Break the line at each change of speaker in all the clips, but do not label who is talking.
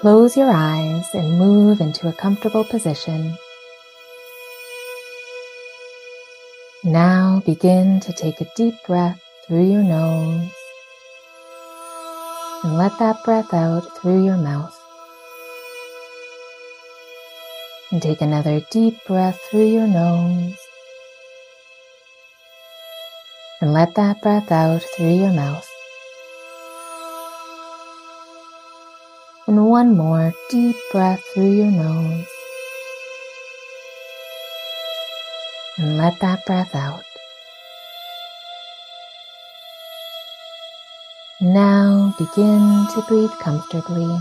Close your eyes and move into a comfortable position. Now begin to take a deep breath through your nose and let that breath out through your mouth. And take another deep breath through your nose and let that breath out through your mouth. And one more deep breath through your nose. And let that breath out. Now begin to breathe comfortably.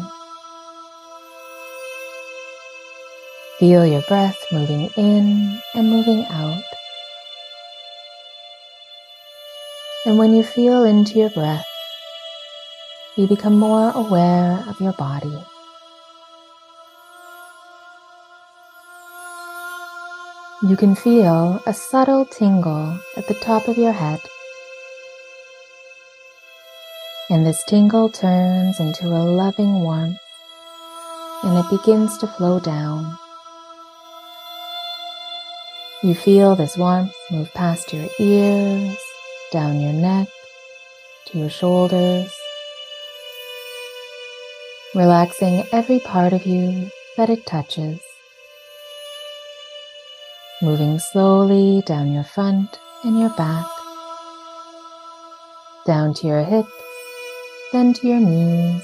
Feel your breath moving in and moving out. And when you feel into your breath, you become more aware of your body. You can feel a subtle tingle at the top of your head. And this tingle turns into a loving warmth and it begins to flow down. You feel this warmth move past your ears, down your neck, to your shoulders, relaxing every part of you that it touches. Moving slowly down your front and your back, down to your hips, then to your knees,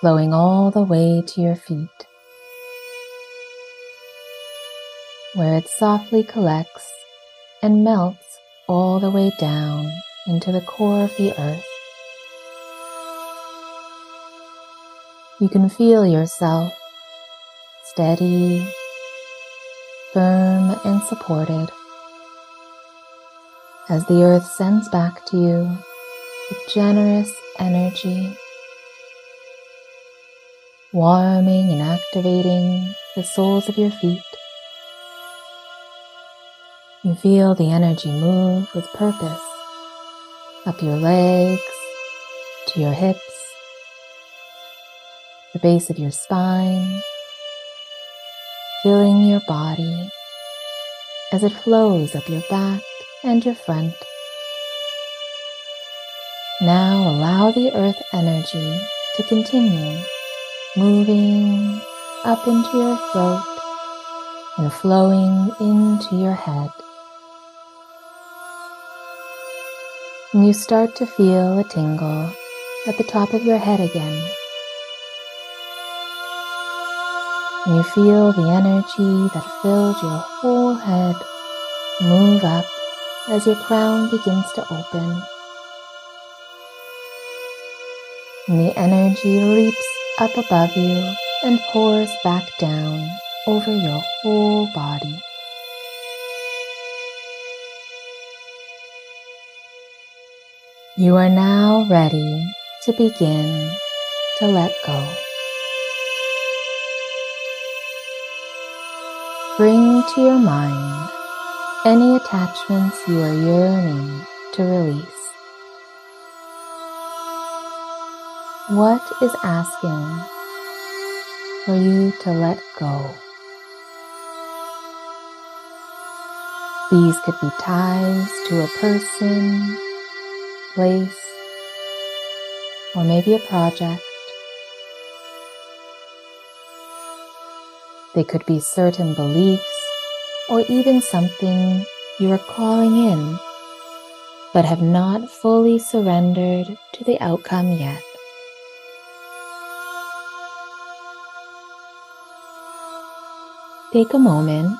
flowing all the way to your feet, where it softly collects and melts all the way down into the core of the earth. You can feel yourself steady, firm, and supported as the earth sends back to you with generous energy, warming and activating the soles of your feet. You feel the energy move with purpose up your legs, to your hips, the base of your spine, filling your body as it flows up your back and your front. Now allow the earth energy to continue moving up into your throat and flowing into your head. and you start to feel a tingle at the top of your head again. You feel the energy that fills your whole head move up as your crown begins to open. And the energy leaps up above you and pours back down over your whole body. You are now ready to begin to let go. To your mind any attachments you are yearning to release. What is asking for you to let go? These could be ties to a person place, or maybe a project. They could be certain beliefs or even something you are calling in but have not fully surrendered to the outcome yet. Take a moment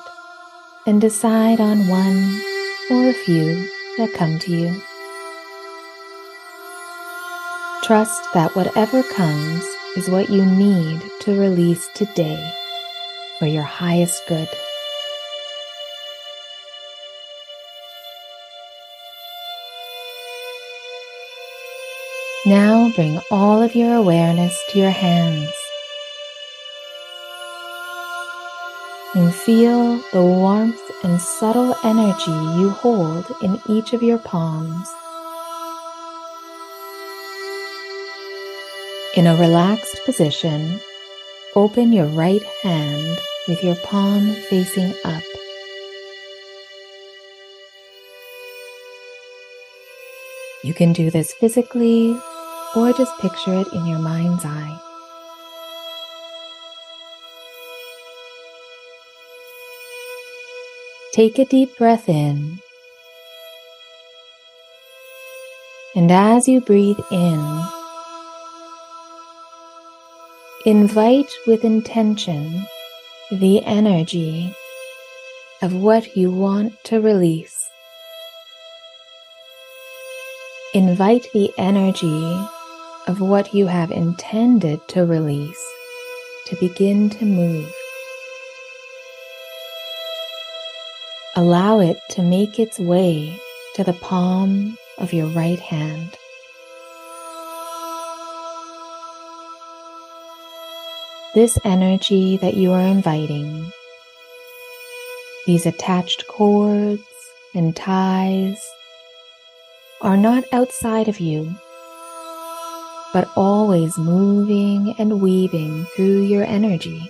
and decide on one or a few that come to you. Trust that whatever comes is what you need to release today for your highest good. Now bring all of your awareness to your hands and feel the warmth and subtle energy you hold in each of your palms. In a relaxed position, open your right hand with your palm facing up. You can do this physically or just picture it in your mind's eye. Take a deep breath in. And as you breathe in, invite with intention the energy of what you want to release. Invite the energy of what you have intended to release to begin to move. Allow it to make its way to the palm of your right hand. This energy that you are inviting, these attached cords and ties, are not outside of you, but always moving and weaving through your energy.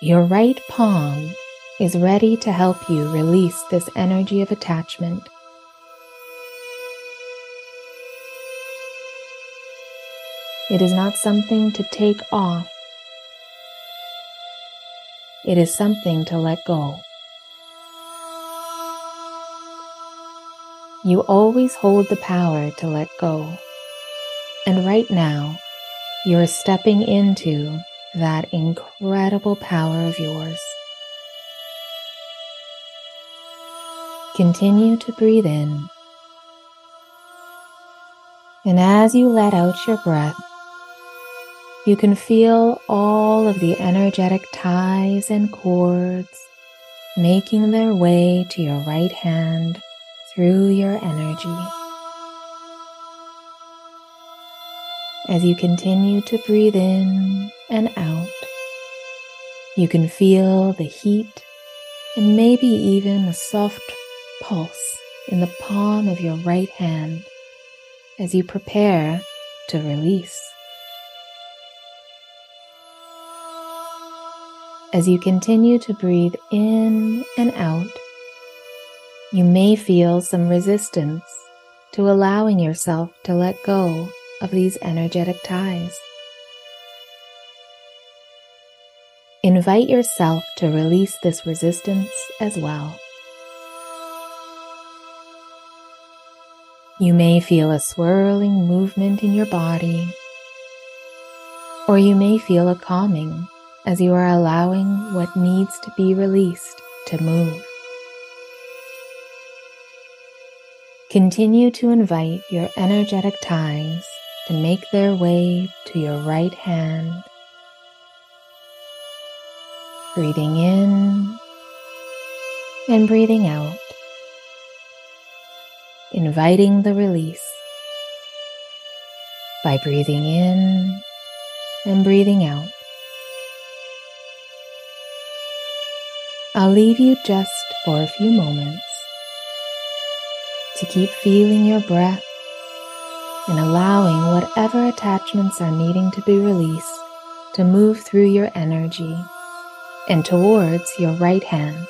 Your right palm is ready to help you release this energy of attachment. It is not something to take off. It is something to let go. You always hold the power to let go. And right now, you are stepping into that incredible power of yours. Continue to breathe in. And as you let out your breath, you can feel all of the energetic ties and cords making their way to your right hand through your energy. As you continue to breathe in and out, you can feel the heat and maybe even a soft pulse in the palm of your right hand as you prepare to release. As you continue to breathe in and out, you may feel some resistance to allowing yourself to let go of these energetic ties. Invite yourself to release this resistance as well. You may feel a swirling movement in your body, or you may feel a calming as you are allowing what needs to be released to move. Continue to invite your energetic ties to make their way to your right hand. Breathing in and breathing out, inviting the release by breathing in and breathing out. I'll leave you just for a few moments to keep feeling your breath and allowing whatever attachments are needing to be released to move through your energy and towards your right hand.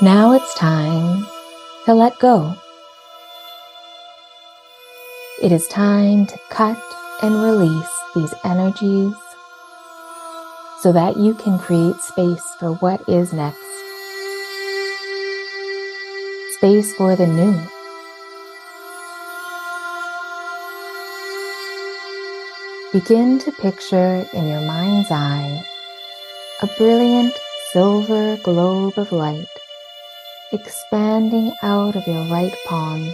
Now it's time to let go. It is time to cut and release these energies so that you can create space for what is next. Space for the new. Begin to picture in your mind's eye a brilliant silver globe of light expanding out of your right palm,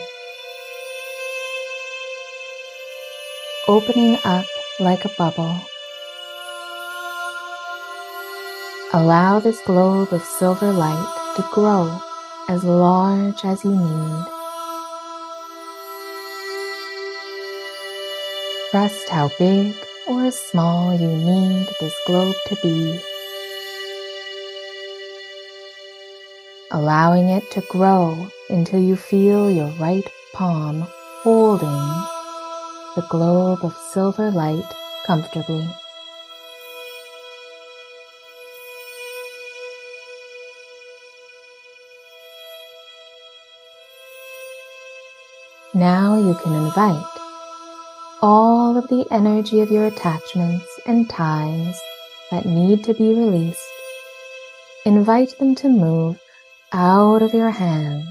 opening up like a bubble. Allow this globe of silver light to grow as large as you need. Trust how big or small you need this globe to be. Allowing it to grow until you feel your right palm holding the globe of silver light comfortably. Now you can invite all of the energy of your attachments and ties that need to be released. Invite them to move out of your hand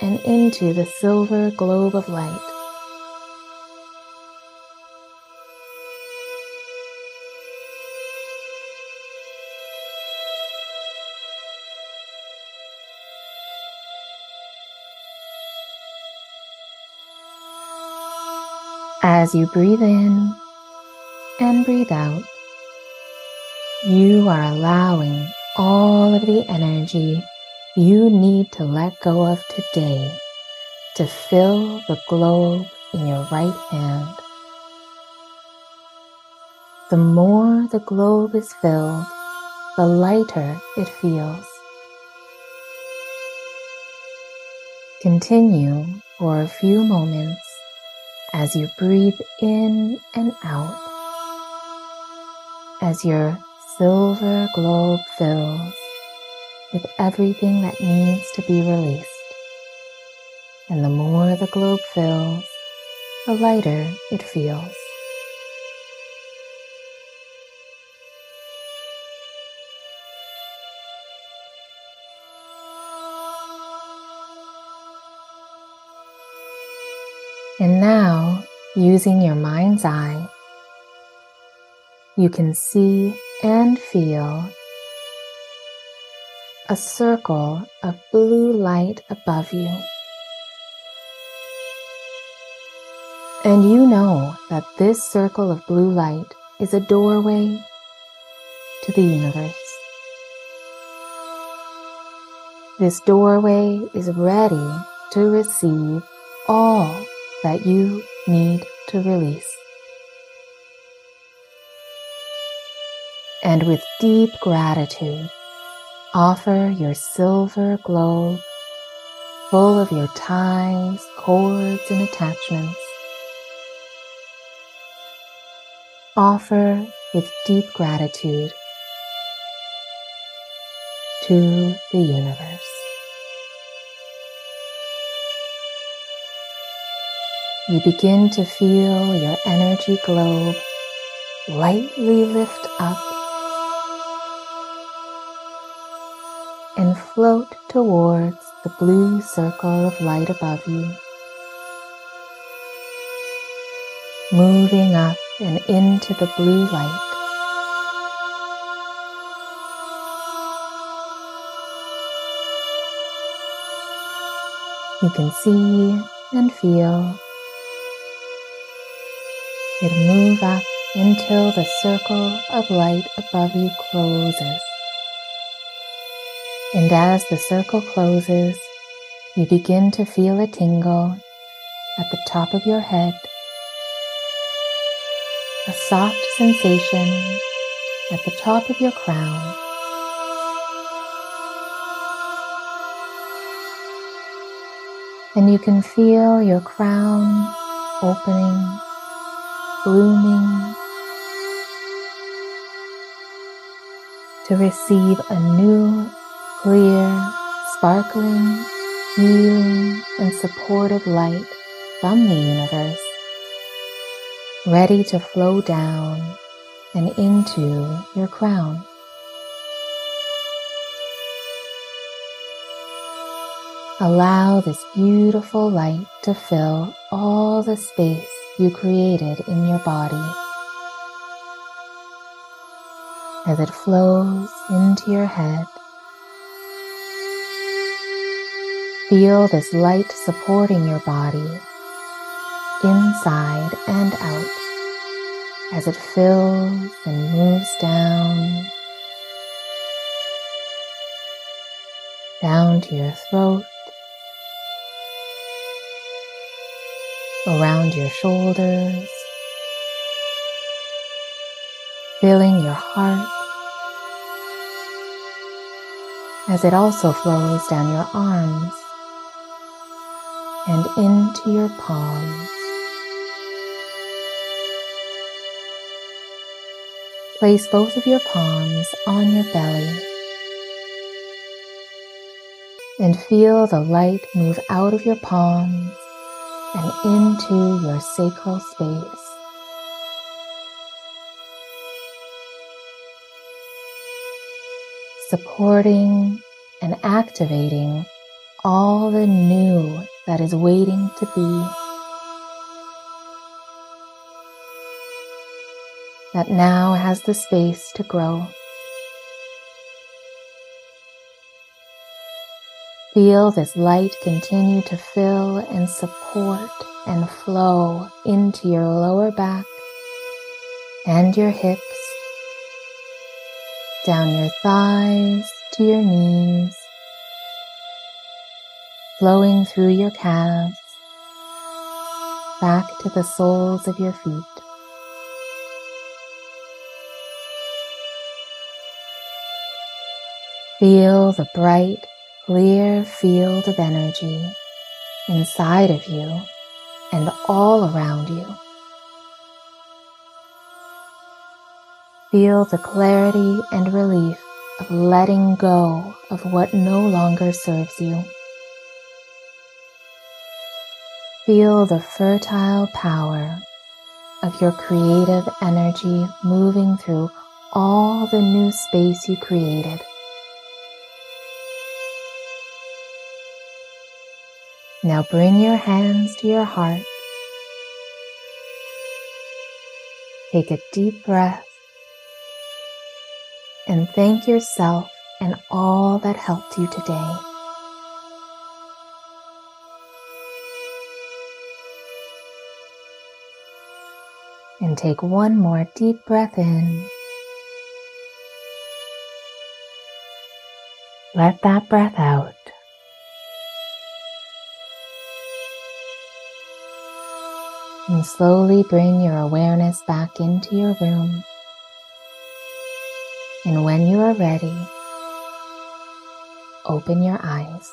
and into the silver globe of light. As you breathe in and breathe out, you are allowing all of the energy you need to let go of today to fill the globe in your right hand. The more the globe is filled, the lighter it feels. Continue for a few moments as you breathe in and out, as your silver globe fills with everything that needs to be released. And the more the globe fills, the lighter it feels. And now, using your mind's eye, you can see and feel a circle of blue light above you. And you know that this circle of blue light is a doorway to the universe. This doorway is ready to receive all that you need to release. And with deep gratitude, offer your silver globe full of your ties, cords, and attachments. Offer with deep gratitude to the universe. you begin to feel your energy globe lightly lift up and float towards the blue circle of light above you, moving up and into the blue light. You can see and feel it move up until the circle of light above you closes. And as the circle closes, you begin to feel a tingle at the top of your head, a soft sensation at the top of your crown. And you can feel your crown opening blooming to receive a new, clear, sparkling, healing, and supportive light from the universe, ready to flow down and into your crown. Allow this beautiful light to fill all the space you created in your body as it flows into your head. Feel this light supporting your body inside and out as it fills and moves down, down to your throat, around your shoulders, filling your heart as it also flows down your arms and into your palms. Place both of your palms on your belly and feel the light move out of your palms and into your sacral space. Supporting and activating all the new that is waiting to be. That now has the space to grow. Feel this light continue to fill and support and flow into your lower back and your hips, down your thighs to your knees, flowing through your calves, back to the soles of your feet. Feel the bright clear field of energy inside of you and all around you. Feel the clarity and relief of letting go of what no longer serves you. Feel the fertile power of your creative energy moving through all the new space you created. Now bring your hands to your heart. Take a deep breath and thank yourself and all that helped you today. And take one more deep breath in. Let that breath out. and slowly bring your awareness back into your room. And when you are ready, open your eyes.